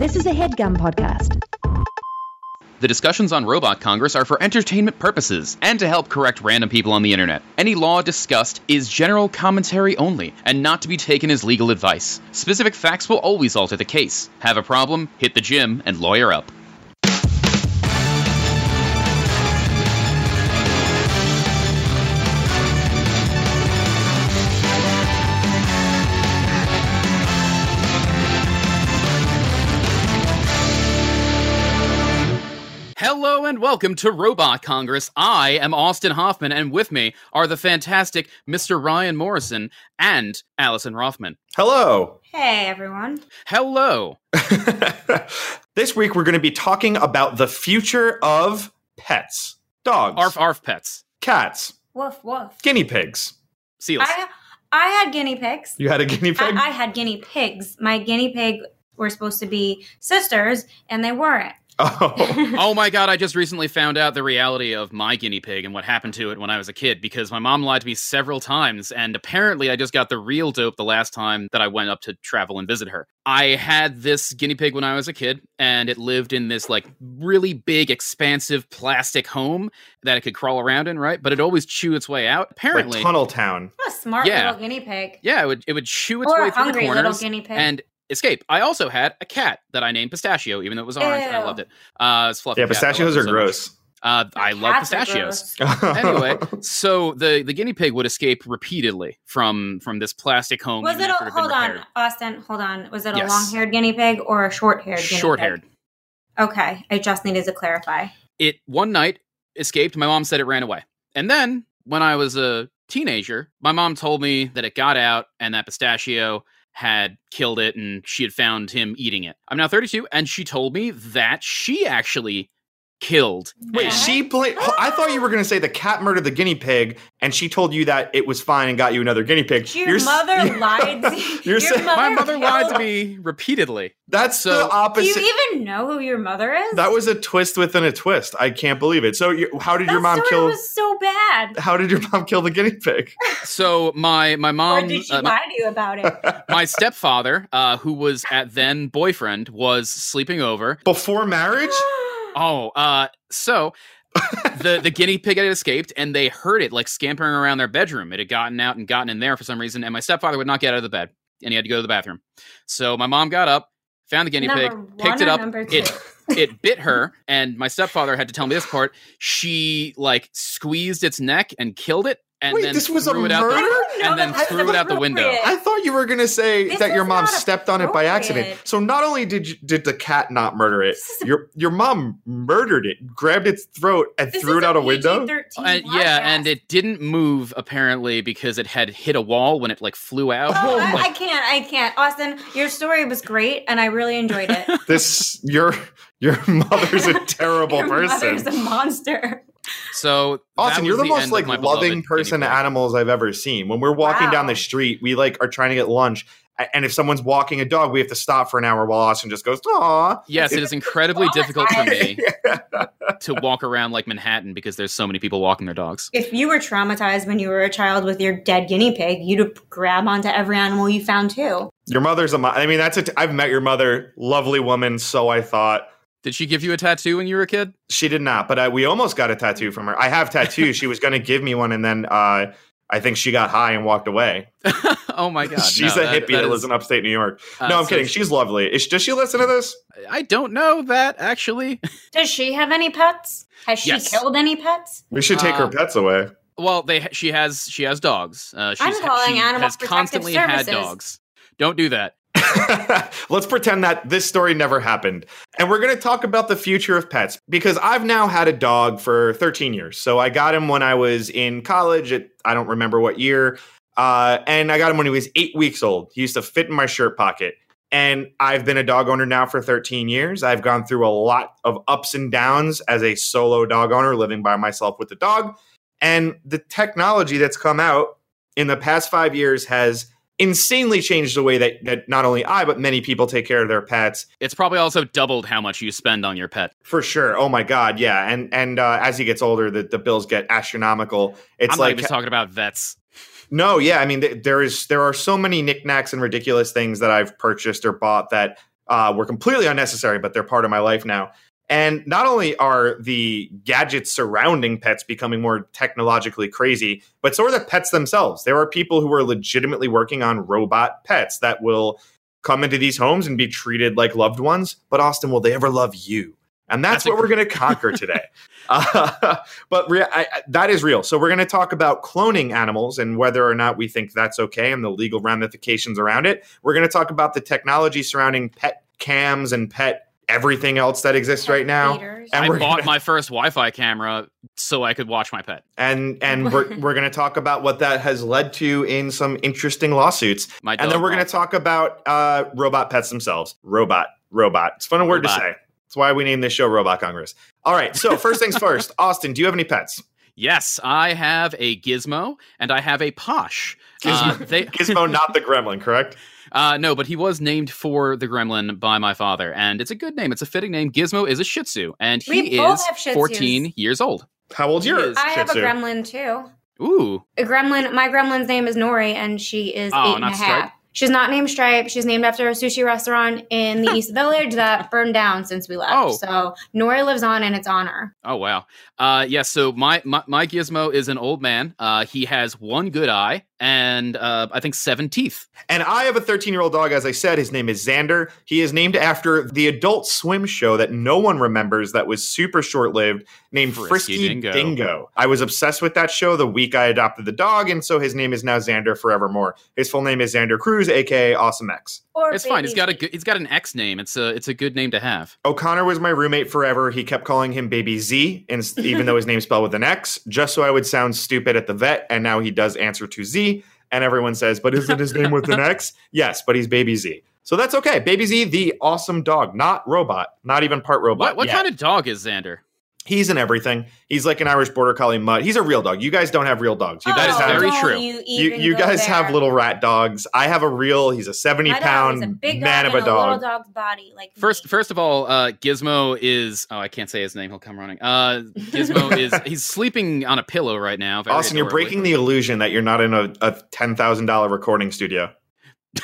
This is a headgum podcast. The discussions on Robot Congress are for entertainment purposes and to help correct random people on the internet. Any law discussed is general commentary only and not to be taken as legal advice. Specific facts will always alter the case. Have a problem? Hit the gym and lawyer up. Welcome to Robot Congress. I am Austin Hoffman, and with me are the fantastic Mr. Ryan Morrison and Allison Rothman. Hello. Hey everyone. Hello. this week we're going to be talking about the future of pets. Dogs, Arf arf pets. cats, Woof woof. guinea pigs. Seals. I I had guinea pigs. You had a guinea pig? I, I had guinea pigs. My guinea pig were supposed to be sisters, and they weren't. oh. oh my god, I just recently found out the reality of my guinea pig and what happened to it when I was a kid because my mom lied to me several times, and apparently I just got the real dope the last time that I went up to travel and visit her. I had this guinea pig when I was a kid, and it lived in this like really big, expansive plastic home that it could crawl around in, right? But it always chew its way out. like Apparently, Tunnel Town. What a smart Yeah. little guinea pig. yeah, it would it would chew its Or way a through the hungry corners little guinea pig. and escape. I also had a cat that I named Pistachio, even though it was orange. and I loved it. Uh, it's fluffy. Yeah, cat. Pistachios are so much. gross. Uh, I love pistachios. anyway, so the the guinea pig would escape repeatedly from from this plastic home. Was it a hold on, repaired. Austin? Hold on. Was it a Yes. long-haired guinea pig or a short-haired guinea pig? Short-haired. Okay, I just needed to clarify. It one night escaped. My mom said it ran away, and then when I was a teenager, my mom told me that it got out and that pistachio had killed it and she had found him eating it. I'm now 32, and she told me that she actually killed. Wait, and- she played. I thought you were going to say the cat murdered the guinea pig, and she told you that it was fine and got you another guinea pig. Your You're s- mother lied. To, You're your saying- mother my mother lied to me repeatedly. That's So- the Do opposite. you even know who your mother is? that was a twist within a twist. I can't believe it. So, you, how did that your mom story kill? was so bad. How did your mom kill the guinea pig? So my my mom or did she uh, lie to you about it? my stepfather, uh, who was at then boyfriend, was sleeping over. Before marriage? Oh, uh, so the the guinea pig had escaped, and they heard it like scampering around their bedroom. It had gotten out and gotten in there for some reason, and my stepfather would not get out of the bed, and he had to go to the bathroom. So my mom got up, found the guinea Number pig, picked it up. It it bit her, and my stepfather had to tell me this part. She like squeezed its neck and killed it, and Wait, then this was a threw it out murder? the, I don't know and then threw it out the window. I thought you were going to say This that your mom stepped on it by accident. So not only did you, did the cat not murder it, This is a- your your mom murdered it, grabbed its throat, and This threw it out a window. PG-13 Uh, yeah, and it didn't move apparently because it had hit a wall when it like flew out. Oh, I, I can't. I can't. Austin, your story was great, and I really enjoyed it. This your your mother's a terrible your person. mother's a monster. So Austin, you're was the, most like loving person pig. animals I've ever seen. When we're walking down the street, we like are trying to get lunch, and if someone's walking a dog, we have to stop for an hour while Austin just goes, "Aw." Yes, it is incredibly difficult for me to walk around like Manhattan because there's so many people walking their dogs. If you were traumatized when you were a child with your dead guinea pig, you'd grab onto every animal you found too. Your mother's a. mo- I mean, that's a. T- I've met your mother, lovely woman. So I thought. Did she give you a tattoo when you were a kid? She did not, but I, we almost got a tattoo from her. I have tattoos. she was going to give me one, and then uh, I think she got high and walked away. oh my god, She's no, a that- hippie that that, is- lives in upstate New York. uh, no, I'm so kidding. she- She's lovely. Is, does she listen to this? I don't know that actually. Does she have any pets? Has she Yes. killed any pets? We should take her Uh, pets away. Well, they she has she has dogs. Uh, she's, I'm calling she Animal has Protective constantly had dogs. Don't do that. Let's pretend that this story never happened. And we're going to talk about the future of pets because I've now had a dog for 13 years. So I got him when I was in college at I don't remember what year. Uh, and I got him when he was eight weeks old. He used to fit in my shirt pocket. And I've been a dog owner now for 13 years. I've gone through a lot of ups and downs as a solo dog owner living by myself with the dog. And the technology that's come out in the past five years has insanely changed the way that, that not only I, but many people take care of their pets. It's probably also doubled how much you spend on your pet. For sure. Oh my God. Yeah. And and uh, as he gets older, the, the bills get astronomical. It's I'm like even talking about vets. no, yeah. I mean, th- there is there are so many knickknacks and ridiculous things that I've purchased or bought that uh, were completely unnecessary, but they're part of my life now. And not only are the gadgets surrounding pets becoming more technologically crazy, but so are the pets themselves. There are people who are legitimately working on robot pets that will come into these homes and be treated like loved ones. But Austin, will they ever love you? And that's, That's what we're going to conquer today. Uh, but I, I- that is real. So we're going to talk about cloning animals and whether or not we think that's okay and the legal ramifications around it. We're going to talk about the technology surrounding pet cams and pet everything else that exists right now. Feeders. And I we're bought gonna- my first Wi-Fi camera so I could watch my pet. And and we're, we're going to talk about what that has led to in some interesting lawsuits. My And then we're going to talk about uh, robot pets themselves. Robot, robot. It's a fun word to say. That's why we named this show Robot Congress. All right. So first things first, Austin, do you have any pets? Yes, I have a Gizmo and I have a Posh. Uh, they, Gizmo, not the gremlin, correct? uh, no, but he was named for the Gremlin by my father, and it's a good name. It's a fitting name. Gizmo is a Shih Tzu, and he We both is have Shih Tzus. 14 years old. How old's He yours? is. I have a gremlin too. Ooh, A gremlin. My gremlin's name is Nori, and she is Oh, eight and a half. Stripe? She's not named Stripe. She's named after a sushi restaurant in the East Village that burned down since we left. Oh. So Nori lives on in its honor. Oh wow. Uh yes, so my, my my gizmo is an old man. Uh he has one good eye and uh I think seven teeth. And I have a 13 year old dog, as I said. His name is Xander. He is named after the adult swim show that no one remembers that was super short lived, named Frisky Frisky, Dingo. Dingo. I was obsessed with that show the week I adopted the dog, and so his name is now Xander forevermore. His full name is Xander Crews, aka Awesome X. Or It's fine. He's got a good, he's got an X name. It's a it's a good name to have. O'Connor was my roommate forever. He kept calling him Baby Z, and even though his name's spelled with an X, just so I would sound stupid at the vet. And now he does answer to Z, and everyone says, "But isn't his name with an X?" Yes, but he's Baby Z. So that's okay. Baby Z, the awesome dog, not robot, not even part robot. What what kind of dog is Xander? He's in everything. He's like an Irish border collie mutt. He's a real dog. You guys don't have real dogs. You Oh, guys is have very don't true. You, you, you go guys have little rat dogs. I have a real. He's a seventy pound a pound big man of a in little dog. dog's body. Like First me. first of all, uh Gizmo is oh I can't say his name. He'll come running. Uh Gizmo is he's sleeping on a pillow right now. very Austin, you're breaking the illusion that you're not in a, a ten thousand dollar recording studio.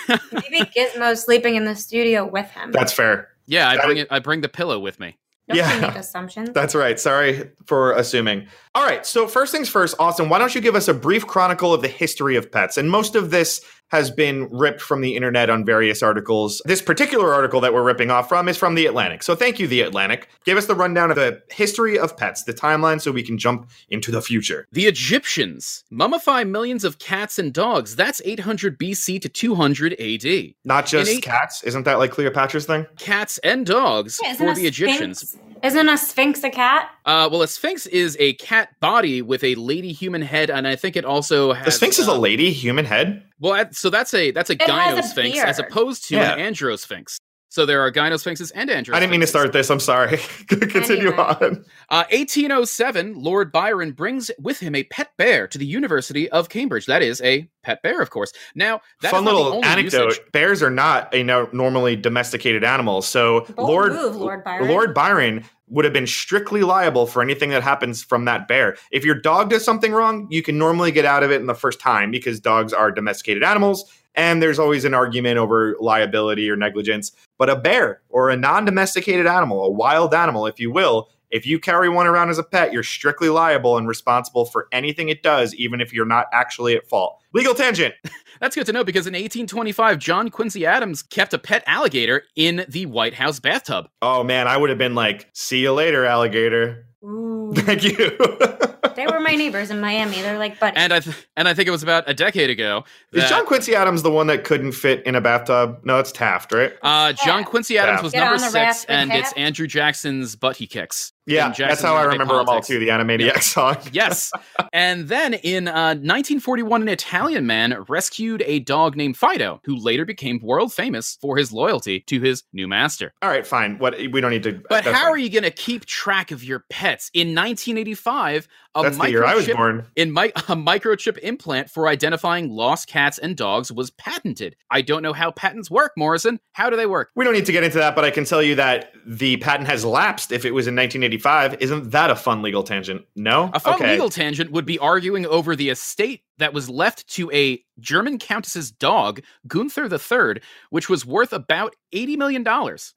maybe Gizmo's sleeping in the studio with him. That's fair. Yeah, I That- bring it I bring the pillow with me. Don't yeah. make assumptions. That's right. Sorry for assuming. All right. So, first things first, Austin, why don't you give us a brief chronicle of the history of pets? And most of this has been ripped from the internet on various articles. This particular article that we're ripping off from is from The Atlantic. So, thank you, The Atlantic. Give us the rundown of the history of pets, the timeline, so we can jump into the future. The Egyptians mummify millions of cats and dogs. That's 800 BC to 200 AD. Not just eight- cats. Isn't that like Cleopatra's thing? Cats and dogs Yeah, for the Egyptians. sphinx- Isn't a sphinx a cat? Uh, well, a sphinx is a cat body with a lady human head, and I think it also has The Sphinx is a uh, lady, human head. Well, so that's a that's a It has a gynosphinx as opposed to Yeah. an androsphinx. So there are gynosphinxes and androsphinxes. I didn't mean to start this. I'm sorry. Continue Anyway. on. Uh, 1807, Lord Byron brings with him a pet bear to the University of Cambridge. That is a pet bear, of course. Now, that is Fun not the little only anecdote. usage. Bears are not a no- normally domesticated animal. So Bold Lord move, Lord Byron. Lord Byron would have been strictly liable for anything that happens from that bear. If your dog does something wrong, you can normally get out of it in the first time because dogs are domesticated animals and there's always an argument over liability or negligence. But a bear or a non-domesticated animal, a wild animal if you will, if you carry one around as a pet, you're strictly liable and responsible for anything it does even if you're not actually at fault. Legal tangent. That's good to know because in 1825, John Quincy Adams kept a pet alligator in the White House bathtub. Oh man, I would have been like, "See you later, alligator." Ooh. Thank you. they were my neighbors in Miami. They're like buddies. And I th- and I think it was about a decade ago. Is John Quincy Adams the one that couldn't fit in a bathtub? No, it's Taft, right? Uh, John Quincy Adams Yeah. was Get number six, raft with and it's Andrew Jackson's butt he kicks. Yeah, that's how I remember them all too. The Animaniacs song. Yes. and then in uh, 1941, an Italian man rescued a dog named Fido, who later became world famous for his loyalty to his new master. All right, fine. What we don't need to. But how fine. are you going to keep track of your pets? In 1985, a That's the year I was microchip born. in mi- a microchip implant for identifying lost cats and dogs was patented. I don't know how patents work, Morrison. How do they work? We don't need to get into that, but I can tell you that the patent has lapsed if it was in 1985 1985. Isn't that a fun legal tangent? No? A fun okay. legal tangent would be arguing over the estate that was left to a German countess's dog, Gunther III, which was worth about $80 million.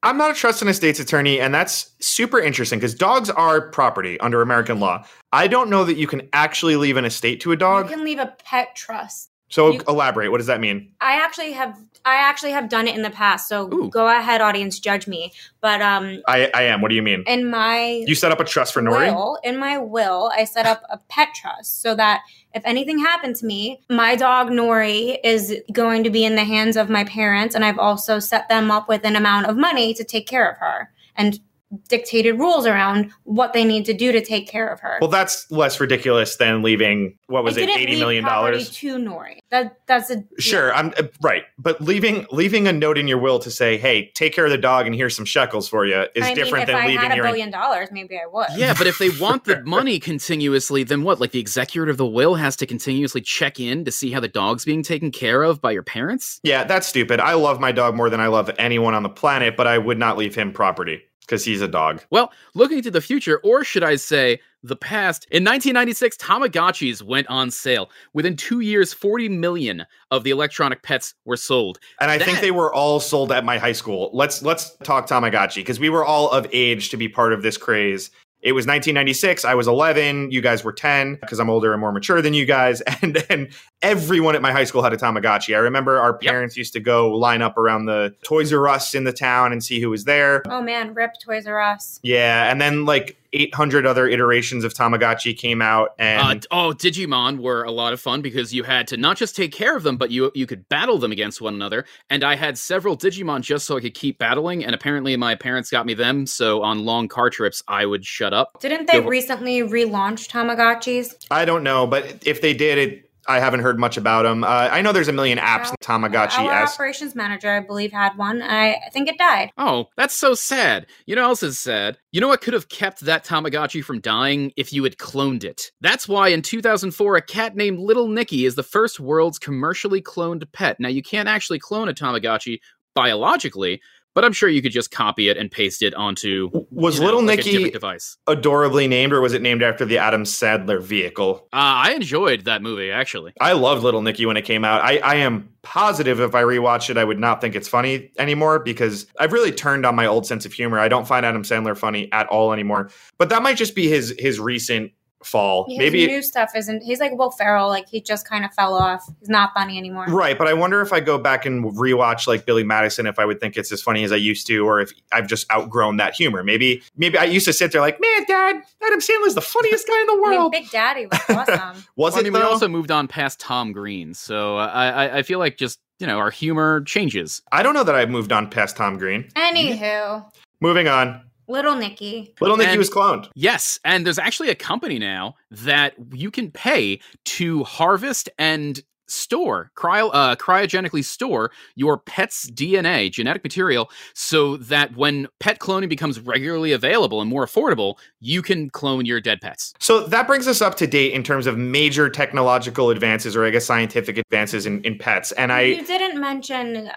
I'm not a trust and estates attorney, and that's super interesting because dogs are property under American law. I don't know that you can actually leave an estate to a dog. You can leave a pet trust. So you- elaborate. What does that mean? I actually have I actually have done it in the past, so Ooh. go ahead, audience, judge me. But um I, I am. What do you mean? in my You set up a trust for Nori? will, in my will, I set up a pet trust so that if anything happened to me, my dog Nori is going to be in the hands of my parents, and I've also set them up with an amount of money to take care of her and dictated rules around what they need to do to take care of her. Well, that's less ridiculous than leaving, what was I it, didn't eighty leave million dollars? to Nori. That that's a Sure, I'm uh, right, but leaving leaving a note in your will to say, "Hey, take care of the dog, and here's some shekels for you," is I different mean, than I leaving had a your. billion dollars, maybe I would. Yeah, but if they want the money continuously, then what? Like the executor of the will has to continuously check in to see how the dog's being taken care of by your parents? yeah, that's stupid. I love my dog more than I love anyone on the planet, but I would not leave him property because he's a dog. Well, looking to the future, or should I say, the past, in 1996, Tamagotchis went on sale. Within two years, 40 million of the electronic pets were sold. And I think they were all sold at my high school. Let's let's talk Tamagotchi because we were all of age to be part of this craze. It was 1996. I was 11. You guys were 10 because I'm older and more mature than you guys. And then everyone at my high school had a Tamagotchi. I remember our Yep. parents used to go line up around the Toys R Us in the town and see who was there. Oh man, rip Toys R Us. Yeah, and then like 800 other iterations of Tamagotchi came out, Uh, and oh, Digimon were a lot of fun because you had to not just take care of them, but you you could battle them against one another. And I had several Digimon just so I could keep battling. And apparently, my parents got me them, so on long car trips, I would shut up. Didn't they Yeah, recently relaunch Tamagotchis? I don't know, but if they did it. I haven't heard much about them. Uh, I know there's a million apps, Tamagotchi Our S. operations manager, I believe, had one. I, I think it died. Oh, that's so sad. You know what else is sad? You know what could have kept that Tamagotchi from dying if you had cloned it? That's why in 2004, a cat named Little Nicky is the first world's commercially cloned pet. Now, you can't actually clone a Tamagotchi biologically, but I'm sure you could just copy it and paste it onto Was you know, Little like Nicky device. adorably named, or was it named after the Adam Sandler vehicle? Uh, I enjoyed that movie actually. I loved Little Nicky when it came out. I, I am positive if I rewatch it, I would not think it's funny anymore because I've really turned on my old sense of humor. I don't find Adam Sandler funny at all anymore. But that might just be his his recent fall. His Maybe new stuff isn't. He's like Will Ferrell. Like he just kind of fell off. He's not funny anymore. Right, but I wonder if I go back and rewatch like Billy Madison, if I would think it's as funny as I used to, or if I've just outgrown that humor. Maybe, maybe I used to sit there like, man, Dad, Adam Sandler's the funniest guy in the I mean, world. Big Daddy was awesome. Was Well, I mean, we also moved on past Tom Green, so I, I I feel like just you know our humor changes. I don't know that I've moved on past Tom Green. Anywho, Moving on. Little Nicky. Little Nicky And- was cloned. Yes, and there's actually a company now that you can pay to harvest and store cryo uh, cryogenically store your pet's DNA genetic material so that when pet cloning becomes regularly available and more affordable you can clone your dead pets. So that brings us up to date in terms of major technological advances, or I guess scientific advances in, in pets. And I, you didn't mention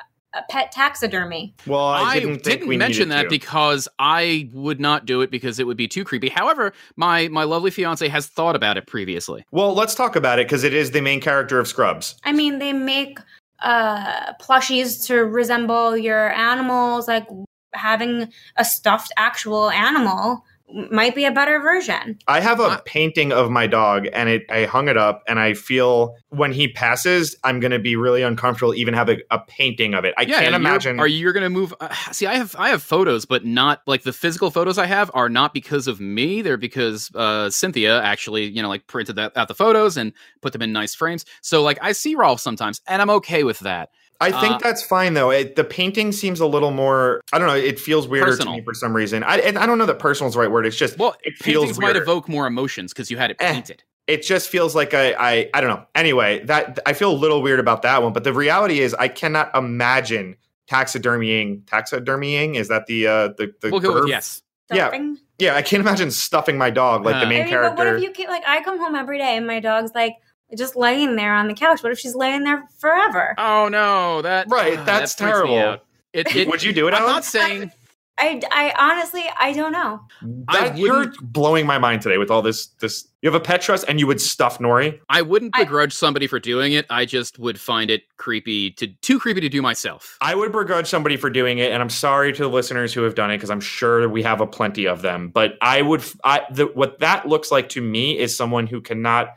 pet taxidermy. well, I I didn't we mention that to. because I would not do it because it would be too creepy. However, my my lovely fiance has thought about it previously. well, let's talk about it because it is the main character of Scrubs. I mean, they make uh plushies to resemble your animals. Like having a stuffed actual animal might be a better version. I have a painting of my dog, and it I hung it up, and I feel when he passes, I'm going to be really uncomfortable even having a painting of it. I can't imagine. Are you going to move? Uh, see, I have I have photos, but not like the physical photos I have are not because of me. They're because uh, Cynthia actually, you know, like printed that out the photos and put them in nice frames. So like I see Rolf sometimes, and I'm okay with that. I think Uh, that's fine though. It, the painting seems a little more. I don't know. It feels weirder Personal. to me for some reason. I and I don't know that personal is the right word. It's just Well, it feels paintings might evoke more emotions because you had it Eh. painted. it just feels like I, I I don't know. Anyway, that I feel a little weird about that one. But the reality is, I cannot imagine taxidermying. Taxidermying is that the uh the the We'll go with yes. Yeah. Stuffing. Yeah, I can't imagine stuffing my dog like Uh, the I main mean, but what character. if you keep like I come home every day and my dog's like just laying there on the couch? What if she's laying there forever? Oh no, that Right, ah, that's that terrible. It, it, Would you do it? I'm Alan? not saying I, I honestly, I don't know. I you're blowing my mind today with all this. This you have a pet trust and you would stuff Nori. I wouldn't I- begrudge somebody for doing it. I just would find it creepy to too creepy to do myself. I would begrudge somebody for doing it, and I'm sorry to the listeners who have done it because I'm sure we have a plenty of them. But I would, I the, what that looks like to me is someone who cannot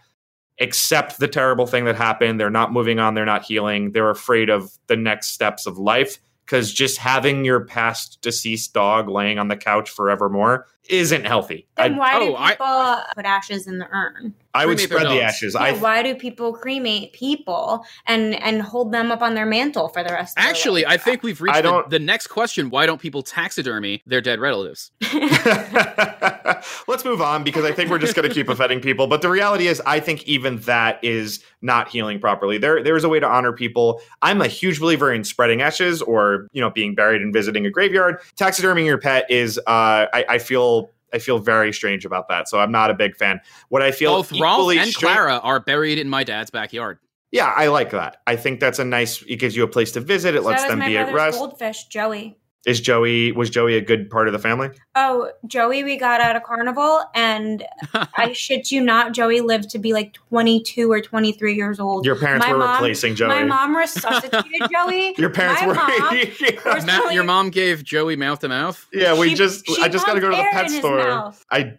accept the terrible thing that happened. They're not moving on. They're not healing. They're afraid of the next steps of life because just having your past deceased dog laying on the couch forevermore isn't healthy. Then I, why do oh, I- people put ashes in the urn? I would Cremate spread the ashes. Yeah, I why do people cremate people and and hold them up on their mantle for the rest of their Actually, I think we've reached the, don't- the next question. Why don't people taxidermy their dead relatives? Let's move on because I think we're just going to keep offending people. But the reality is, I think even that is not healing properly. There, there is a way to honor people. I'm a huge believer in spreading ashes or you know being buried and visiting a graveyard. Taxiderming your pet is, uh, I, I feel. I feel very strange about that, so I'm not a big fan. What I feel Both Rolf and stra- Clara are buried in my dad's backyard. yeah, I like that. I think that's a nice. It gives you a place to visit. It So lets them my be at rest. Goldfish, Joey. Is Joey was Joey a good part of the family? Oh, Joey, we got out of carnival, and I shit you not, Joey lived to be like 22 or 23 years old. Your parents My were mom- replacing Joey. My mom resuscitated Joey. Your parents My were. mom Yeah. personally- Matt, your mom gave Joey mouth to mouth. Yeah, we She- just she I just got to go to the pet store. I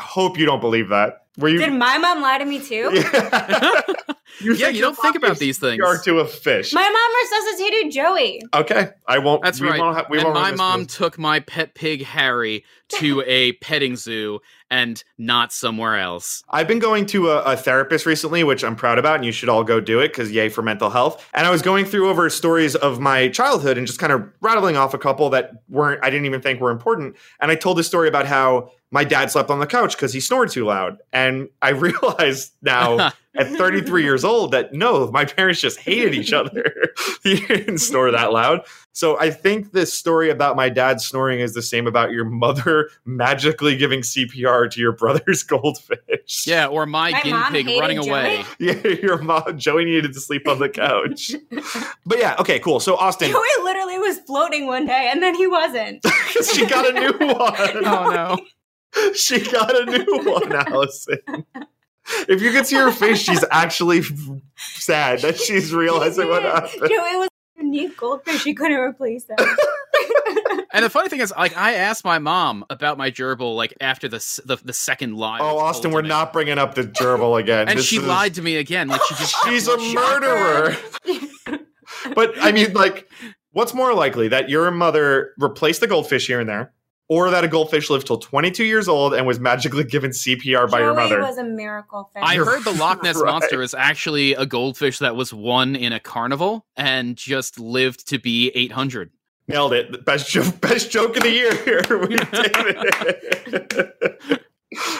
hope you don't believe that. Were you? Did my mom lie to me too? yeah, Yeah, you don't think about these things. CPR to a fish. My mom resuscitated Joey. okay, I won't. That's we right. Won't ha- we and won't my run this mom list. took my pet pig Harry to a petting zoo and not somewhere else. I've been going to a, a therapist recently, which I'm proud about, and you should all go do it because yay for mental health. And I was going through over stories of my childhood and just kind of rattling off a couple that weren't I didn't even think were important. And I told this story about how my dad slept on the couch because he snored too loud. And I realized now at 33 years old that no, my parents just hated each other. he didn't snore that loud. So I think this story about my dad snoring is the same about your mother magically giving CPR to your brother's goldfish. yeah, or my, My guinea pig running Joey. away. Yeah, your mom, Joey needed to sleep on the couch. but yeah, okay, cool. So Austin, Joey literally was floating one day and then he wasn't. she got a new one. Oh no. She got a new one, Allison. If you could see her face, she's actually sad that she's realizing what happened. Joey was a unique goldfish. She couldn't replace him. And the funny thing is, like, I asked my mom about my gerbil, like after the the, the second lie. Oh, Austin, we're not bringing up the gerbil again. And This she is- lied to me again. Like she just She's a murderer. but I mean, like, what's more likely that your mother replaced the goldfish here and there, or that a goldfish lived till 22 years old and was magically given CPR by Joey your mother? was a miracle fish. I heard the Loch Ness right. monster is actually a goldfish that was won in a carnival and just lived to be 800. Nailed it. Best joke, best joke of the year here. We did it.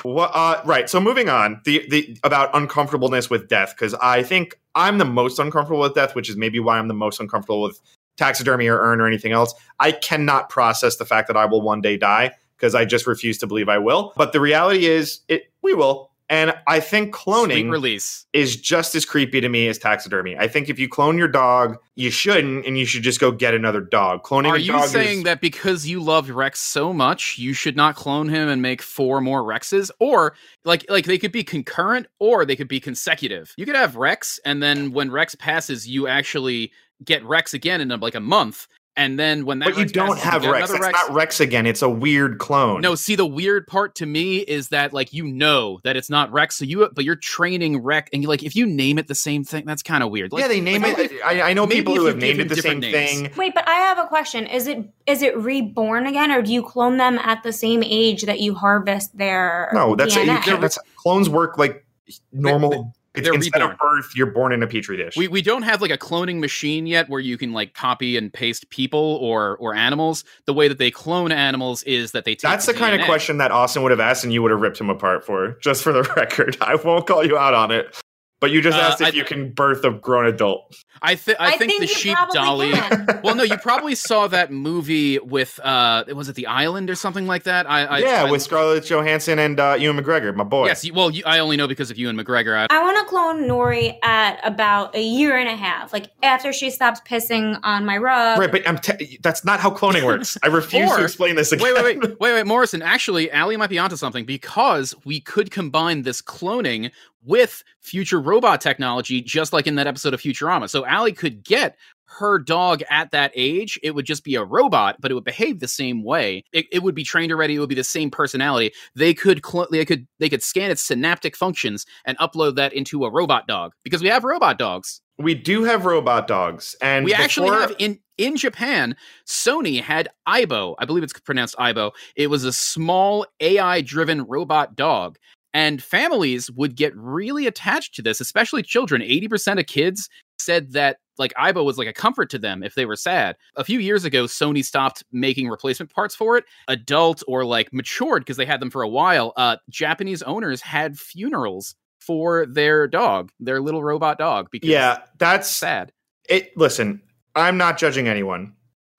What, uh, right. So moving on, the the about uncomfortableness with death, because I think I'm the most uncomfortable with death, which is maybe why I'm the most uncomfortable with taxidermy or urn or anything else. I cannot process the fact that I will one day die because I just refuse to believe I will. But the reality is, it we will. And I think Sweet cloning release. is just as creepy to me as taxidermy. I think if you clone your dog, you shouldn't, and you should just go get another dog. Cloning Are a you saying is, that because you loved Rex so much, you should not clone him and make four more Rexes? Or like like they could be concurrent or they could be consecutive. You could have Rex and then when Rex passes, you actually get Rex again in uh, like a month. And then when that But you Rex don't passes, have get Rex. another That's not Rex again. It's a weird clone. No, see the weird part to me is that like you know that it's not Rex, so you uh, but you're training Rex, and you like if you name it the same thing, that's kind of weird. Like, yeah, they name like, it. I, I know people who have named it the same different names. thing. Wait, but I have a question. Is it is it reborn again, or do you clone them at the same age that you harvest their No, that's you DNA? can't, that's clones work like normal. It's, they're instead reborn. of birth, you're born in a petri dish. We we don't have like a cloning machine yet where you can like copy and paste people or or animals. The way that they clone animals is that they take That's the kind of question that Austin would have asked, and you would have ripped him apart for. Just for the record, I won't call you out on it. But you just Uh, asked if I- you can birth a grown adult. I, thi- I, I think, think the sheep dolly. can. well, no, you probably saw that movie with uh, was it The Island or something like that? I, I yeah, I- with Scarlett Johansson and uh, Ewan McGregor, my boy. yes. Well, you, I only know because of you and McGregor. I, I want to clone Nori at about a year and a half, like after she stops pissing on my rug. Right, but I'm te- that's not how cloning works. I refuse Or- to explain this again. wait, wait, wait, wait, wait, Morrison. Actually, Allie might be onto something because we could combine this cloning with future robot technology, just like in that episode of Futurama. So Allie could get her dog at that age. It would just be a robot, but it would behave the same way. It, it would be trained already. It would be the same personality. They could cl- they could they could scan its synaptic functions and upload that into a robot dog because we have robot dogs. We do have robot dogs, and We actually have in in Japan, Sony had Aibo. I believe it's pronounced Aibo. It was a small AI driven robot dog. And families would get really attached to this, especially children. 80% of kids said that like Aibo was like a comfort to them if they were sad. A few years ago, Sony stopped making replacement parts for it. Adult or like matured because they had them for a while. Uh, Japanese owners had funerals for their dog, their little robot dog, because yeah, that's sad. it. Listen, I'm not judging anyone.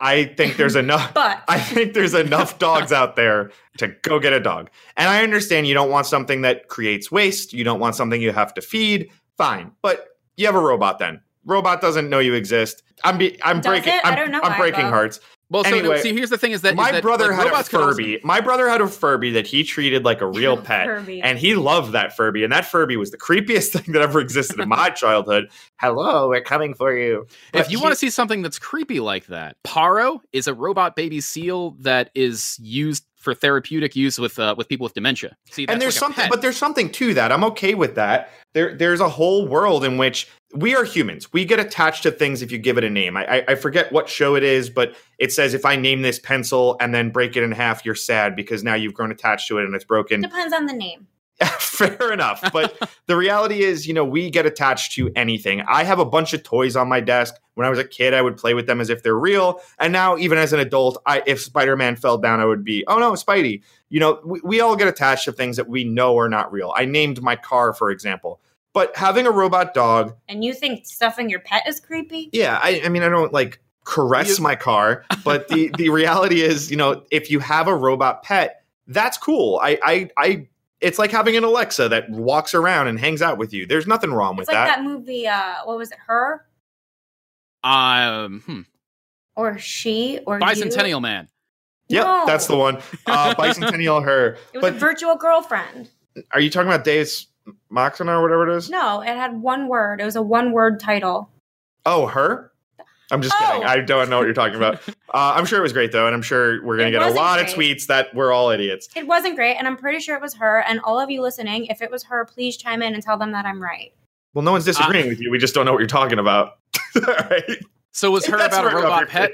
I think there's enough. But I think there's enough dogs out there to go get a dog. And I understand you don't want something that creates waste. You don't want something you have to feed. Fine. But you have a robot then. Robot doesn't know you exist. I'm be, I'm Does breaking it? I I'm, don't know, I'm breaking hearts. Well, so Anyway, see, here's the thing: is that My that, brother like, had a robots could also- Furby. My brother had a Furby that he treated like a real pet. Furby. And he loved that Furby. And that Furby was the creepiest thing that ever existed in my childhood. Hello, we're coming for you. if you want to see something that's creepy like that, Paro is a robot baby seal that is used for therapeutic use with uh, with people with dementia. See, and there's like something but there's something to that i'm okay with that there there's a whole world in which we are humans. We get attached to things if you give it a name. I, I i forget what show it is but it says if i name this pencil and then break it in half you're sad because now you've grown attached to it and it's broken. Depends on the name. fair enough. But the reality is you know we get attached to anything. I have a bunch of toys on my desk. When i was a kid i would play with them as if they're real. And now even as an adult i if spider-man fell down i would be oh no spidey. You know we, we all get attached to things that we know are not real. I named my car for example but having a robot dog And you think stuffing your pet is creepy? yeah i, I mean i don't like caress You- my car but the the reality is you know if you have a robot pet that's cool i i i it's like having an alexa that walks around and hangs out with you there's nothing wrong with It's like that. that movie. Uh, what was it? Her um, hmm. or she or you? Bicentennial Man. yep No. that's the one uh bicentennial her It was but a virtual girlfriend. are you talking about deus Machina or whatever it is No, it had one word. It was a one word title. oh her i'm just Oh. kidding i don't know what you're talking about uh, i'm sure it was great though and i'm sure we're gonna It get a wasn't lot of tweets that we're all idiots It wasn't great, and I'm pretty sure it was her. And all of you listening, if it was her, please chime in and tell them that I'm right. well no one's disagreeing with you we just don't know what you're talking about Right? So was her That's about a robot pet?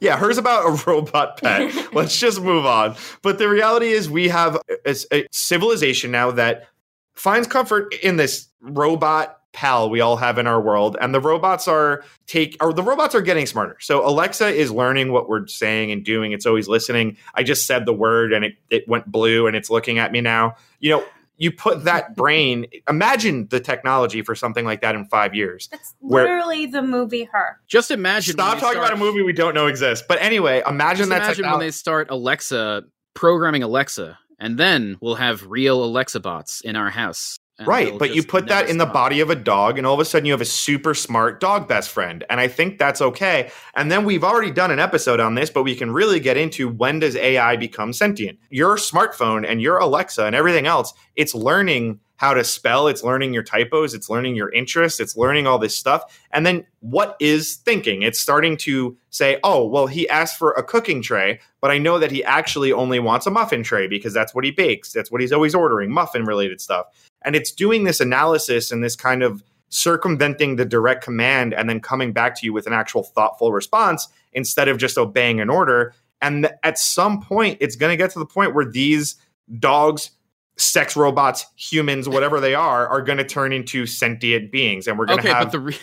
Yeah, hers about a robot pet. Let's just move on. But the reality is, we have a, a civilization now that finds comfort in this robot pal we all have in our world, and the robots are take or the robots are getting smarter. So Alexa is learning what we're saying and doing. It's always listening. I just said the word and it it went blue and it's looking at me now. You know. You put that brain, imagine the technology for something like that in five years. That's Where- literally the movie Her. Just imagine. Stop talking start- about a movie we don't know exists. But anyway, imagine Just that imagine technology. when they start Alexa programming Alexa, and then we'll have real Alexa bots in our house. Right, but you put that in the body of a dog, and all of a sudden you have a super smart dog best friend. And I think that's okay. And then we've already done an episode on this, but we can really get into when does AI become sentient? Your smartphone and your Alexa and everything else, it's learning how to spell, it's learning your typos, it's learning your interests, it's learning all this stuff. And then what is thinking? It's starting to say, oh, well, he asked for a cooking tray, but I know that he actually only wants a muffin tray because that's what he bakes. That's what he's always ordering, muffin related stuff. And it's doing this analysis and this kind of circumventing the direct command and then coming back to you with an actual thoughtful response instead of just obeying an order. And at some point, it's going to get to the point where these dogs, sex robots, humans, whatever they are, are going to turn into sentient beings. And we're going to Okay, have. but the re-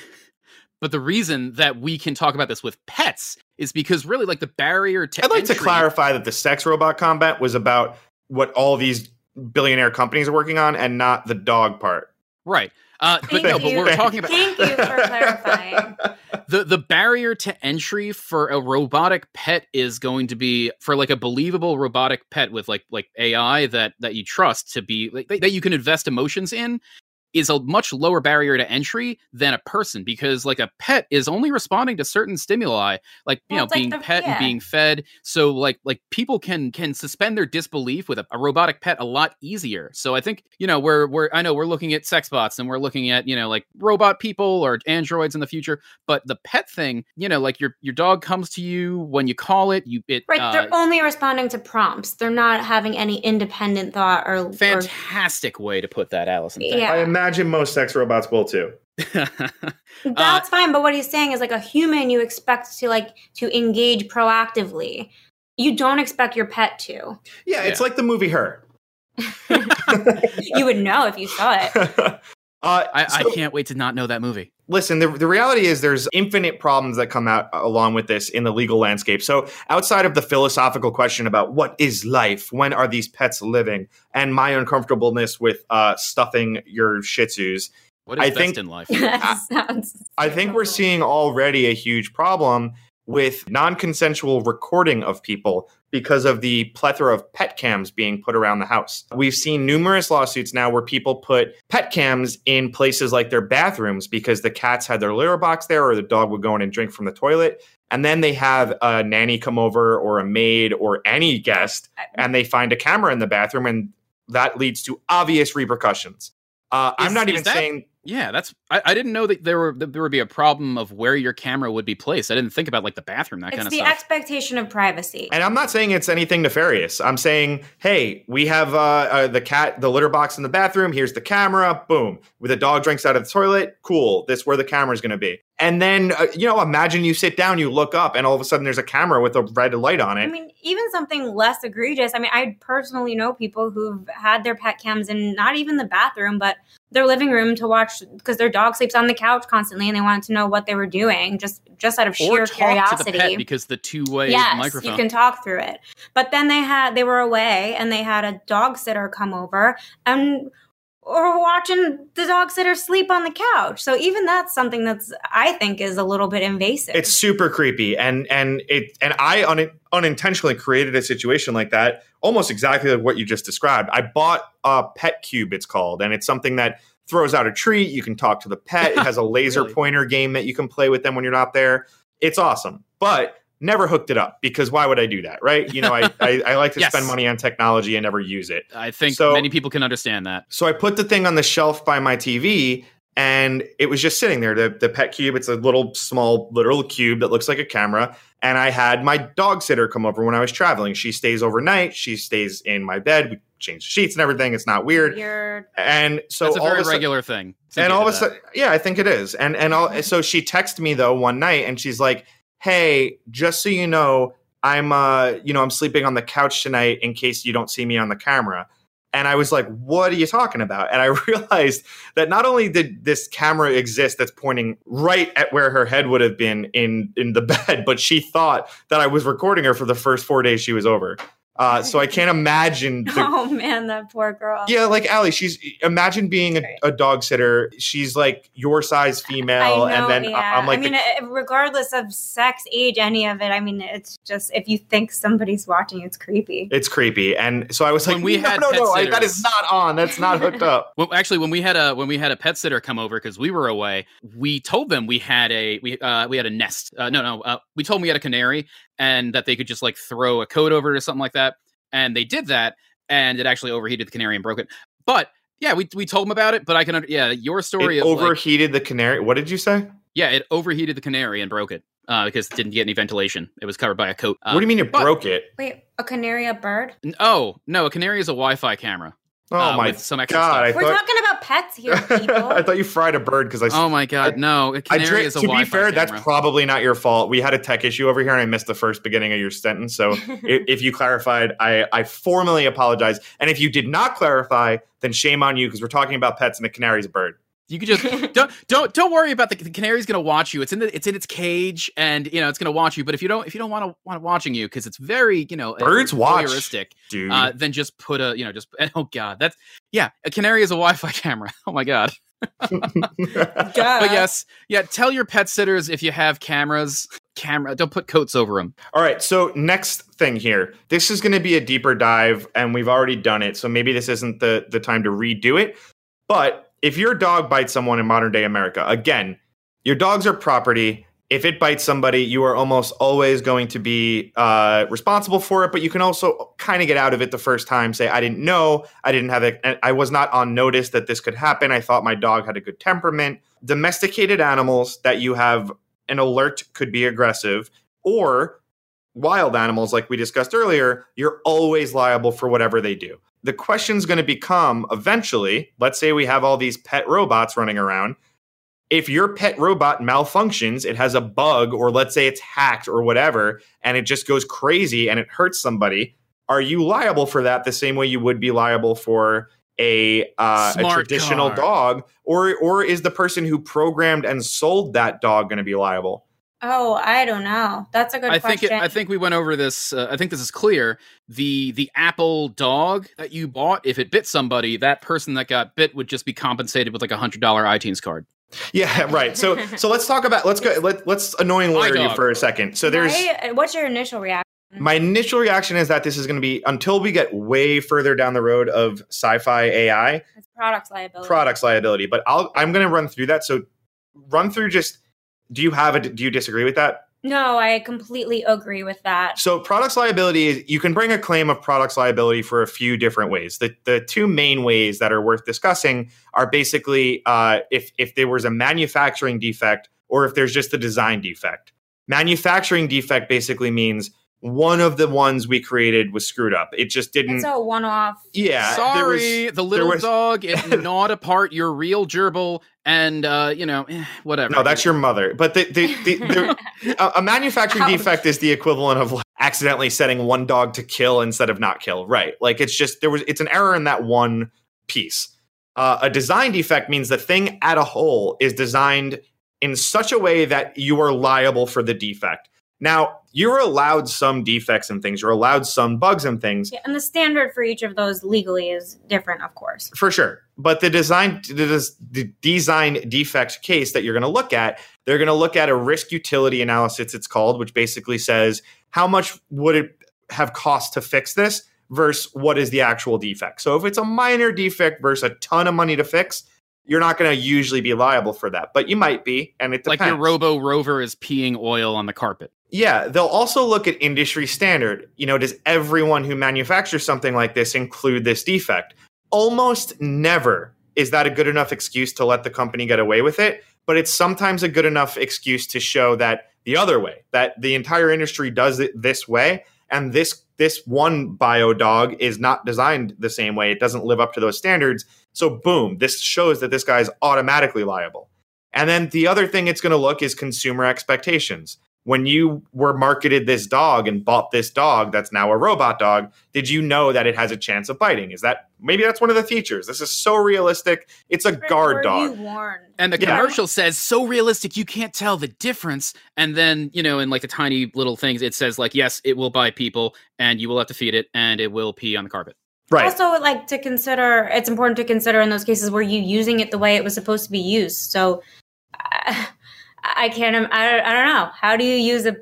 but the reason that we can talk about this with pets is because really, like the barrier to I'd like to clarify that the sex robot combat was about what all these billionaire companies are working on and not the dog part. Right. Uh, but Thank no, but you. we're talking about Thank you for clarifying. the the barrier to entry for a robotic pet is going to be for like a believable robotic pet with like like AI that that you trust to be like, that you can invest emotions in is a much lower barrier to entry than a person because like a pet is only responding to certain stimuli like you Well, know it's like being the- pet and being fed so like like people can can suspend their disbelief with a, a robotic pet a lot easier so i think you know we're we're i know we're looking at sex bots and we're looking at you know like robot people or androids in the future but the pet thing you know like your your dog comes to you when you call it you it Right, uh, they're only responding to prompts. They're not having any independent thought or. or fantastic way to put that allison Thank Yeah. I imagine most sex robots will too. you. That's uh, fine, but what he's saying is like a human, you expect to like to engage proactively. You don't expect your pet to. Yeah, it's Yeah. like the movie Her. You would know if you saw it. uh, I, so- I can't wait to not know that movie. Listen the, the reality is there's infinite problems that come out along with this in the legal landscape. So outside of the philosophical question about what is life when are these pets living and my uncomfortableness with uh, stuffing your shih tzus what is I best think- in life? That sounds. i think we're seeing already a huge problem with non-consensual recording of people because of the plethora of pet cams being put around the house. We've seen numerous lawsuits now where people put pet cams in places like their bathrooms because the cats had their litter box there or the dog would go in and drink from the toilet. And then they have a nanny come over or a maid or any guest and they find a camera in the bathroom and that leads to obvious repercussions. Uh, I'm not even that- saying Yeah, that's. I, I didn't know that there were that there would be a problem of where your camera would be placed. I didn't think about like the bathroom, that It's kind of the expectation of privacy. And I'm not saying it's anything nefarious. I'm saying, hey, we have uh, uh, the cat, the litter box in the bathroom. Here's the camera. Boom. With the dog drinks out of the toilet. Cool. This where the camera's going to be. And then, uh, you know, imagine you sit down, you look up, and all of a sudden there's a camera with a red light on it. I mean, even something less egregious. I mean, I personally know people who've had their pet cams in not even the bathroom, but their living room to watch because their dog sleeps on the couch constantly, and they wanted to know what they were doing just just out of sheer curiosity. to the pet because the two way yes, microphone. you can talk through it. But then they had they were away and they had a dog sitter come over and or watching the dog sitter sleep on the couch. So even that's something that's I think is a little bit invasive. It's super creepy, and and it and I un, unintentionally created a situation like that, almost exactly like what you just described. I bought a Petcube, it's called, and it's something that throws out a treat. You can talk to the pet. It has a laser Really? pointer game that you can play with them when you're not there. It's awesome, but never hooked it up because why would I do that, right? You know, I I, I like to Yes. spend money on technology and never use it. I think So- many people can understand that. So I put the thing on the shelf by my TV and it was just sitting there. The, the Petcube, it's a little small literal cube that looks like a camera. And I had my dog sitter come over when I was traveling. She stays overnight. She stays in my bed. We change the sheets and everything. It's not weird. Weird. And so That's a all very of a sudden, regular thing. and all of a sudden, yeah, I think it is. And and all, so she texted me though one night, and she's like, "Hey, just so you know, I'm uh, you know, I'm sleeping on the couch tonight in case you don't see me on the camera." And I was like, "What are you talking about?" And I realized that not only did this camera exist that's pointing right at where her head would have been in in the bed, but she thought that I was recording her for the first four days she was over. Uh, so I can't imagine the Oh man, that poor girl. yeah, like Allie, she's imagine being a, a dog sitter. She's like your size female, I know, and then yeah. I- I'm like, I mean, the- uh, regardless of sex, age, any of it. I mean, it's just if you think somebody's watching, it's creepy. it's creepy. And so I was When like, we no, had no, pet no, I, that sitters- is not on. That's not hooked up. Well, actually, when we had a when we had a pet sitter come over because we were away, we told them we had a we uh, we had a nest. Uh, no, no, uh, we told them we had a canary and that they could just like throw a coat over it or something like that. And they did that, and it actually overheated the canary and broke it. But yeah, we we told them about it. But I can yeah, your story It of like- overheated the canary. What did you say? yeah, it overheated the canary and broke it uh, because it didn't get any ventilation. It was covered by a coat. Uh, what do you mean it but- broke it? Wait, a canary, a bird? n- Oh no, a canary is a Wi-Fi camera. Oh uh, my with some extra god! I stuff. We're thought talking about pets here, people. I thought you fried a bird because I. s- Oh my god, no! A I canary drank, is a to be Wi-Fi fair, that's probably not your fault. We had a tech issue over here, and I missed the first beginning of your sentence. So, if, if you clarified, I, I formally apologize. And if you did not clarify, then shame on you because we're talking about pets, and a canary's a bird. You could just don't don't don't worry about the, the canary's going to watch you. It's in the it's in its cage, and you know it's going to watch you. But if you don't if you don't want to want it watching you because it's very you know Birds watch, dude. uh, then just put a you know just oh god that's yeah a canary is a Wi-Fi camera. Oh my god. Duh. But yes, yeah. Tell your pet sitters if you have cameras, camera. Don't put coats over them. All right, so next thing here. This is going to be a deeper dive, and we've already done it, so maybe this isn't the the time to redo it. But if your dog bites someone in modern day America, again, your dogs are property. If it bites somebody, you are almost always going to be uh, responsible for it. But you can also kind of get out of it the first time. Say, I didn't know, I didn't have it, I was not on notice that this could happen. I thought my dog had a good temperament. Domesticated animals that you have an alert could be aggressive, or wild animals, like we discussed earlier, you're always liable for whatever they do. The question's going to become eventually, let's say we have all these pet robots running around. If your pet robot malfunctions, it has a bug, or let's say it's hacked or whatever, and it just goes crazy and it hurts somebody, are you liable for that the same way you would be liable for a uh, a traditional car. dog, or or is the person who programmed and sold that dog going to be liable? Oh, I don't know. That's a good I think it, I think we went over this. Uh, I think this is clear. The the Apple dog that you bought, if it bit somebody, that person that got bit would just be compensated with like a hundred dollar iTunes card. Yeah, right. So so let's talk about let's go let, let's annoying lawyer you for a second. So there's Right? What's your initial reaction? my initial reaction is that this is going to be until we get way further down the road of sci-fi AI It's products liability. products liability. But I'll I'm going to run through that. So run through just do you have a do you disagree with that? No, I completely agree with that. So products liability is you can bring a claim of products liability for a few different ways. The the two main ways that are worth discussing are basically uh, if if there was a manufacturing defect or if there's just a design defect. Manufacturing defect basically means one of the ones we created was screwed up. It just didn't. It's a one-off. yeah, there was- Sorry, the little was- dog it gnawed apart your real gerbil, and uh, you know, eh, whatever. No, that's your mother. But the, the, the, the a, a manufacturing Ouch. defect is the equivalent of like, accidentally setting one dog to kill instead of not kill. Right? Like it's just there was it's an error in that one piece. Uh, a design defect means the thing at a whole is designed in such a way that you are liable for the defect. Now, you're allowed some defects and things. You're allowed some bugs and things. Yeah, and the standard for each of those legally is different, of course. For sure. But the design the, design defect case that you're going to look at, they're going to look at a risk utility analysis it's called, which basically says how much would it have cost to fix this versus what is the actual defect. So if it's a minor defect versus a ton of money to fix, you're not going to usually be liable for that, but you might be, and it like your Robo Rover is peeing oil on the carpet. Yeah, they'll also look at industry standard. You know, does everyone who manufactures something like this include this defect? Almost never is that a good enough excuse to let the company get away with it, but it's sometimes a good enough excuse to show that the other way, that the entire industry does it this way and this this one bio dog is not designed the same way. It doesn't live up to those standards. So boom, this shows that this guy's automatically liable. And then the other thing it's going to look is consumer expectations when you were marketed this dog and bought this dog that's now a robot dog, did you know that it has a chance of biting? Is that maybe that's one of the features? This is so realistic. It's a guard Were dog. You warned. And the Yeah. commercial says so realistic you can't tell the difference. And then, you know, in like the tiny little things, it says like, yes, it will bite people and you will have to feed it and it will pee on the carpet. Right. Also, like to consider, it's important to consider in those cases where you using it the way it was supposed to be used. So, I, I can't. I, I don't know. How do you use a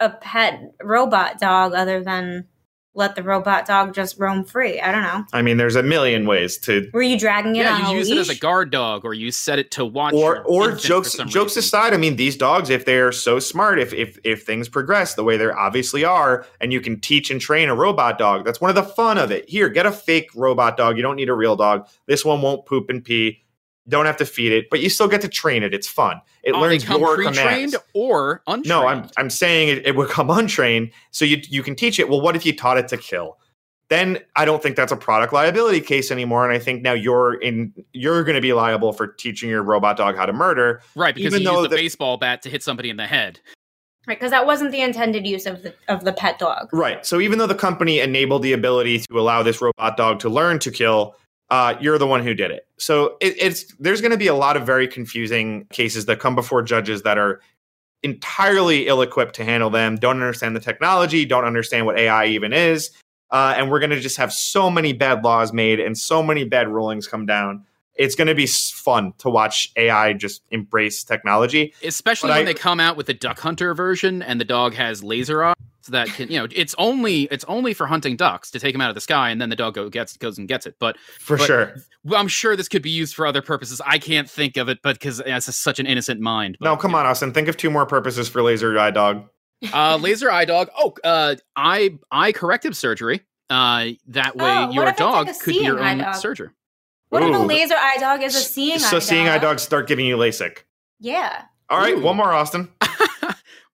a pet robot dog other than let the robot dog just roam free? I don't know. I mean, there's a million ways to Were you dragging it on Yeah, a you use it as a guard dog or you set it to watch or or jokes jokes reason. aside, I mean, these dogs, if they're so smart, if if if things progress the way they obviously are, and you can teach and train a robot dog, that's one of the fun of it. Here, get a fake robot dog. You don't need a real dog. This one won't poop and pee. Don't have to feed it, but you still get to train it. It's fun. It Oh, learns they come pre-trained commands. or untrained. No, I'm I'm saying it, it would come untrained, so you you can teach it. Well, what if you taught it to kill? Then I don't think that's a product liability case anymore, and I think now you're in you're going to be liable for teaching your robot dog how to murder. right because even you used a the- baseball bat to hit somebody in the head. Right, because that wasn't the intended use of the of the pet dog. Right. So even though the company enabled the ability to allow this robot dog to learn to kill, uh, you're the one who did it. So it, it's there's going to be a lot of very confusing cases that come before judges that are entirely ill-equipped to handle them. Don't understand the technology. Don't understand what AI even is. Uh, and we're going to just have so many bad laws made and so many bad rulings come down. It's going to be fun to watch AI just embrace technology. Especially But when I- they come out with the Duck Hunter version and the dog has laser eyes that can, you know, it's only it's only for hunting ducks to take them out of the sky and then the dog go gets goes and gets it. But For But- sure. I'm sure this could be used for other purposes. I can't think of it, but because it's such an innocent mind. No, But, come on, Austin. Think of two more purposes for laser eye dog. Uh, laser eye dog. Oh, uh, eye eye corrective surgery. Uh, that way Oh, your if it's like dog could be your eye own dog? surgery. What if a laser eye dog is a seeing eye dog? so eye seeing dog? eye dogs start giving you LASIK. Yeah. All right, Ooh. one more, Austin.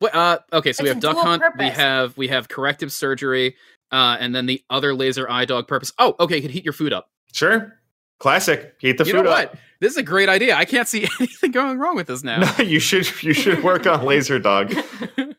Well, uh, okay, so we have duck dual hunt. We have we have corrective surgery, uh, and then the other laser eye dog purpose. Oh, okay, could heat your food up. Sure. Classic. Heat the you food know up. what? This is a great idea. I can't see anything going wrong with this now. No, you should you should work on laser dog.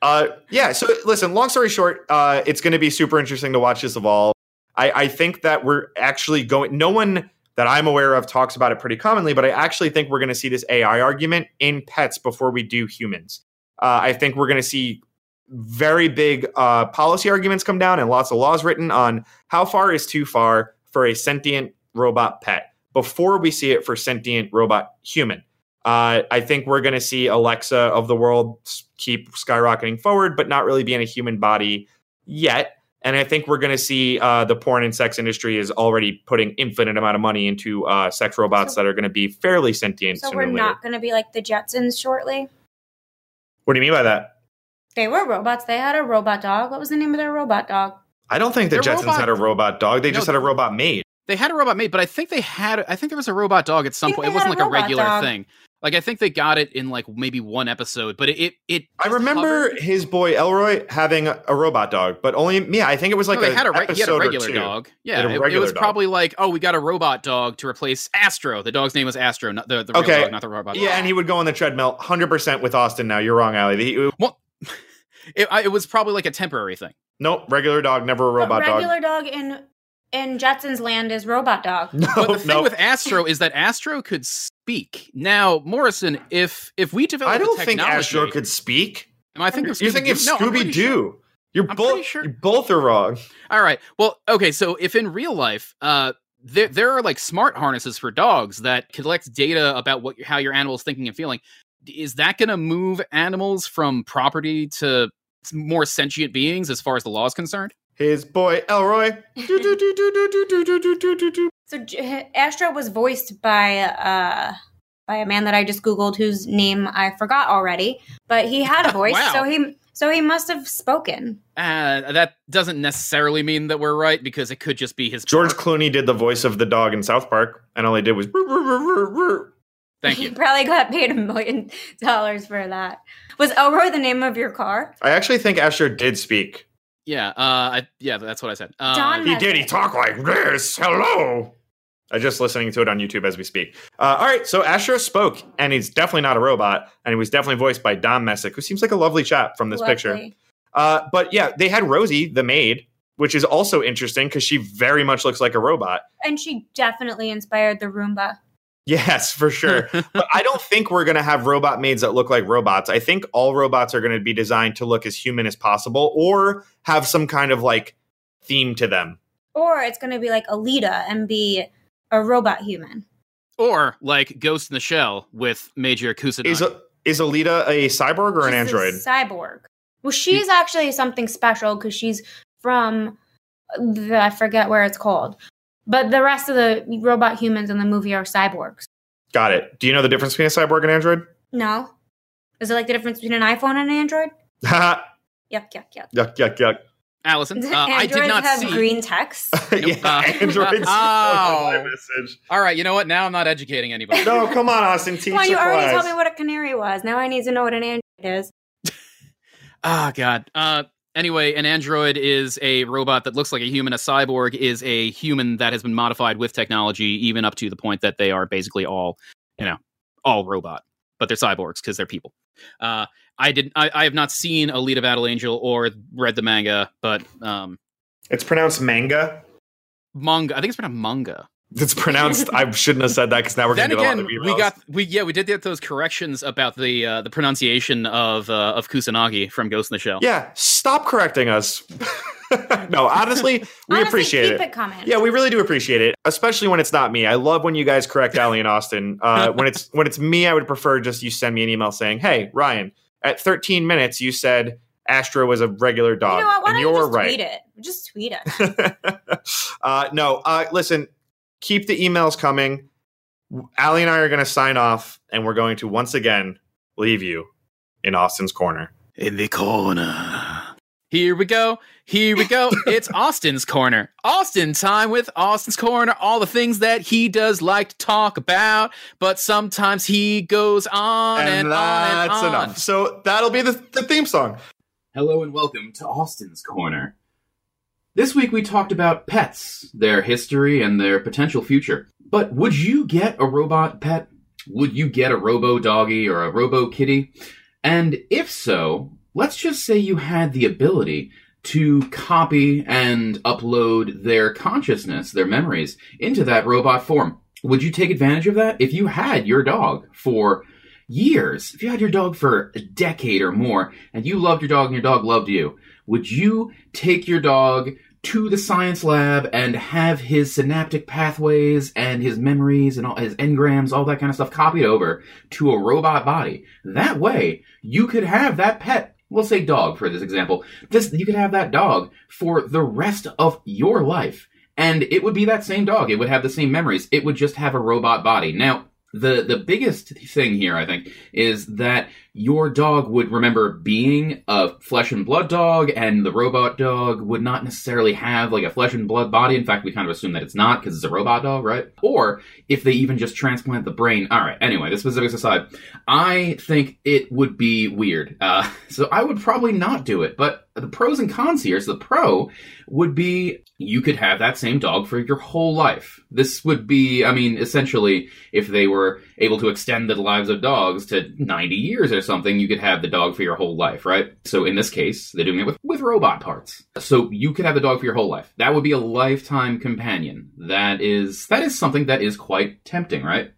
Uh, yeah. So listen. Long story short, uh, it's going to be super interesting to watch this evolve. I, I think that we're actually going. No one that I'm aware of talks about it pretty commonly, but I actually think we're going to see this AI argument in pets before we do humans. Uh, I think we're going to see very big uh, policy arguments come down and lots of laws written on how far is too far for a sentient robot pet before we see it for sentient robot human. Uh, I think we're going to see Alexa of the world keep skyrocketing forward, but not really be in a human body yet. And I think we're going to see uh, the porn and sex industry is already putting infinite amount of money into uh, sex robots So- that are going to be fairly sentient. So we're not going to be like the Jetsons shortly. What do you mean by that? They were robots. They had a robot dog. What was the name of their robot dog? I don't think the They're Jetsons robot- had a robot dog. They No, just had a robot maid. They had a robot made, but I think they had. I think there was a robot dog at some point. It wasn't had like a a regular dog. thing. Like I think they got it in like maybe one episode, but it it. it I remember hovered. his boy Elroy having a, a robot dog, but only yeah. I think it was like No, they a had a, re- he had a regular dog. Yeah, a it, it was dog. probably like, oh, we got a robot dog to replace Astro. The dog's name was Astro, not the, the real Okay. dog, not the robot. Yeah, dog. and he would go on the treadmill, hundred percent with Austin. Now you're wrong, Allie. He- It, I- it was probably like a temporary thing. nope, regular dog, never a robot but dog. regular dog. in in Jetsons land is robot dog. No, But the thing no. with Astro is that Astro could speak. Now, Morrison, if if we develop, I don't think Astro could speak. Am I thinking You're thinking of? No, Scooby pretty sure. You're I'm both sure- you both are wrong. All right. Well, okay. So if in real life, uh, there there are like smart harnesses for dogs that collect data about what how your animal is thinking and feeling. Is that going to move animals from property to more sentient beings as far as the law is concerned? his boy Elroy. so Astro was voiced by uh, by a man that I just googled whose name I forgot already, but he had a voice, wow. so he so he must have spoken. Uh, that doesn't necessarily mean that we're right because it could just be his. George part. Clooney did the voice of the dog in South Park, and all he did was. Thank you. He probably got paid a million dollars for that. Was Elroy the name of your car? I actually think Astro did speak yeah. Uh. I, yeah. That's what I said. Uh, Don He did. He talked like this. Hello. I'm just listening to it on YouTube as we speak. Uh, all right, so Astro spoke, and he's definitely not a robot, and he was definitely voiced by Don Messick, who seems like a lovely chap from this picture. Uh, but yeah, they had Rosie, the maid, which is also interesting because she very much looks like a robot. And she definitely inspired the Roomba. Yes, for sure. but I don't think we're going to have robot maids that look like robots. I think all robots are going to be designed to look as human as possible or have some kind of like theme to them. Or it's going to be like Alita and be a robot human. or like Ghost in the Shell with Major Kusanagi. Is is Alita a cyborg or an She's a android? cyborg. Well, she's actually something special because she's from the, I forget where it's called. But the rest of the robot humans in the movie are cyborgs. Got it. Do you know the difference between a cyborg and android? No? Is it like the difference between an iPhone and an Android? yuck, Yuck, yuck, yuck. yuck, yuck. Allison? Uh, I did not see. You have see. green text. yeah, Uh, androids. Ow. my message. All right, you know what? Now I'm not educating anybody. No, come on, Austin. Teach Come on, you already class. told me what a canary was. Now I need to know what an Android is. Ah, God. Uh, anyway, an android is a robot that looks like a human. A cyborg is a human that has been modified with technology, even up to the point that they are basically all, you know, all robot, but they're cyborgs because they're people. Uh, I did. I, I have not seen Alita Battle Angel or read the manga, but um, It's pronounced manga. manga. I think it's pronounced manga. It's pronounced. I shouldn't have said that because now we're then going to get a again, lot of emails. we got we yeah we did get those corrections about the uh, the pronunciation of uh, of Kusanagi from Ghost in the Shell. Yeah, stop correcting us. no, honestly, we Honestly, appreciate keep it. it coming. Yeah, we really do appreciate it, especially when it's not me. I love when you guys correct Allie and Austin. Uh, when it's when it's me, I would prefer just you send me an email saying, "Hey, Ryan, at 13 minutes, you said Astro was a regular dog, You know what? Why and don't you you just right." tweet it? Just tweet it. uh, no, uh, listen, keep the emails coming. Allie and I are going to sign off, and we're going to once again leave you in Austin's corner. In the corner. Here we go. Here we go. it's Austin's corner. Austin time with Austin's corner. All the things that he does like to talk about, but sometimes he goes on and, and on and that's on. enough. So that'll be the, the theme song. Hello and welcome to Austin's Corner. This week we talked about pets, their history, and their potential future. But would you get a robot pet? Would you get a robo doggy or a robo kitty? And if so, let's just say you had the ability to copy and upload their consciousness, their memories, into that robot form. Would you take advantage of that? If you had your dog for years, if you had your dog for a decade or more, and you loved your dog and your dog loved you, would you take your dog to the science lab and have his synaptic pathways and his memories and all his engrams, all that kind of stuff copied over to a robot body? That way, you could have that pet. We'll say dog for this example. This you could have that dog for the rest of your life. And it would be that same dog. It would have the same memories. It would just have a robot body. Now, the the biggest thing here, I think, is that your dog would remember being a flesh and blood dog, and the robot dog would not necessarily have like a flesh and blood body. In fact, we kind of assume that it's not because it's a robot dog, right? Or if they even just transplant the brain. All right. Anyway, the specifics aside, I think it would be weird. Uh, so I would probably not do it. But the pros and cons here. So the pro would be you could have that same dog for your whole life. This would be, I mean, essentially, if they were able to extend the lives of dogs to 90 years or something, you could have the dog for your whole life, right? So in this case, they're doing it with, with robot parts. So you could have the dog for your whole life. That would be a lifetime companion. That is, that is something that is quite tempting, right?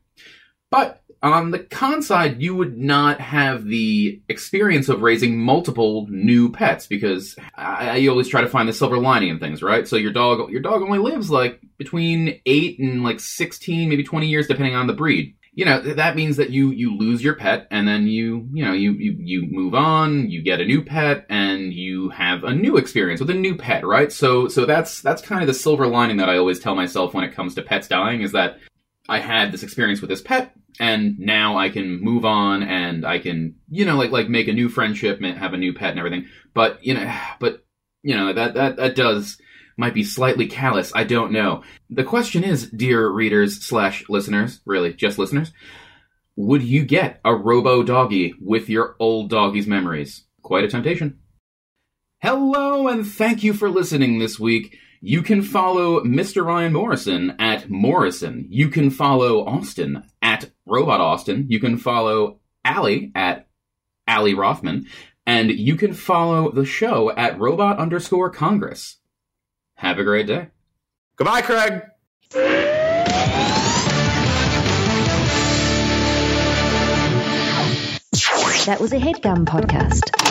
But on the con side, you would not have the experience of raising multiple new pets because I, always try to find the silver lining in things, right? So your dog, your dog only lives like between eight and like sixteen, maybe twenty years, depending on the breed. You know that means that you you lose your pet and then you you know you you you move on, you get a new pet and you have a new experience with a new pet, right? So so that's that's kind of the silver lining that I always tell myself when it comes to pets dying is that I had this experience with this pet, and now I can move on and I can, you know, like like make a new friendship, ma- have a new pet and everything. But you know, but you know that that that does might be slightly callous. I don't know. The question is, dear readers slash listeners, really just listeners, would you get a robo doggy with your old doggy's memories? Quite a temptation. Hello, and thank you for listening this week. You can follow Mr. Ryan Morrison at Morrison. You can follow Austin at Robot Austin. You can follow Allie at Allie Rothman. And you can follow the show at Robot underscore Congress. Have a great day. Goodbye, Craig. That was a HeadGum podcast.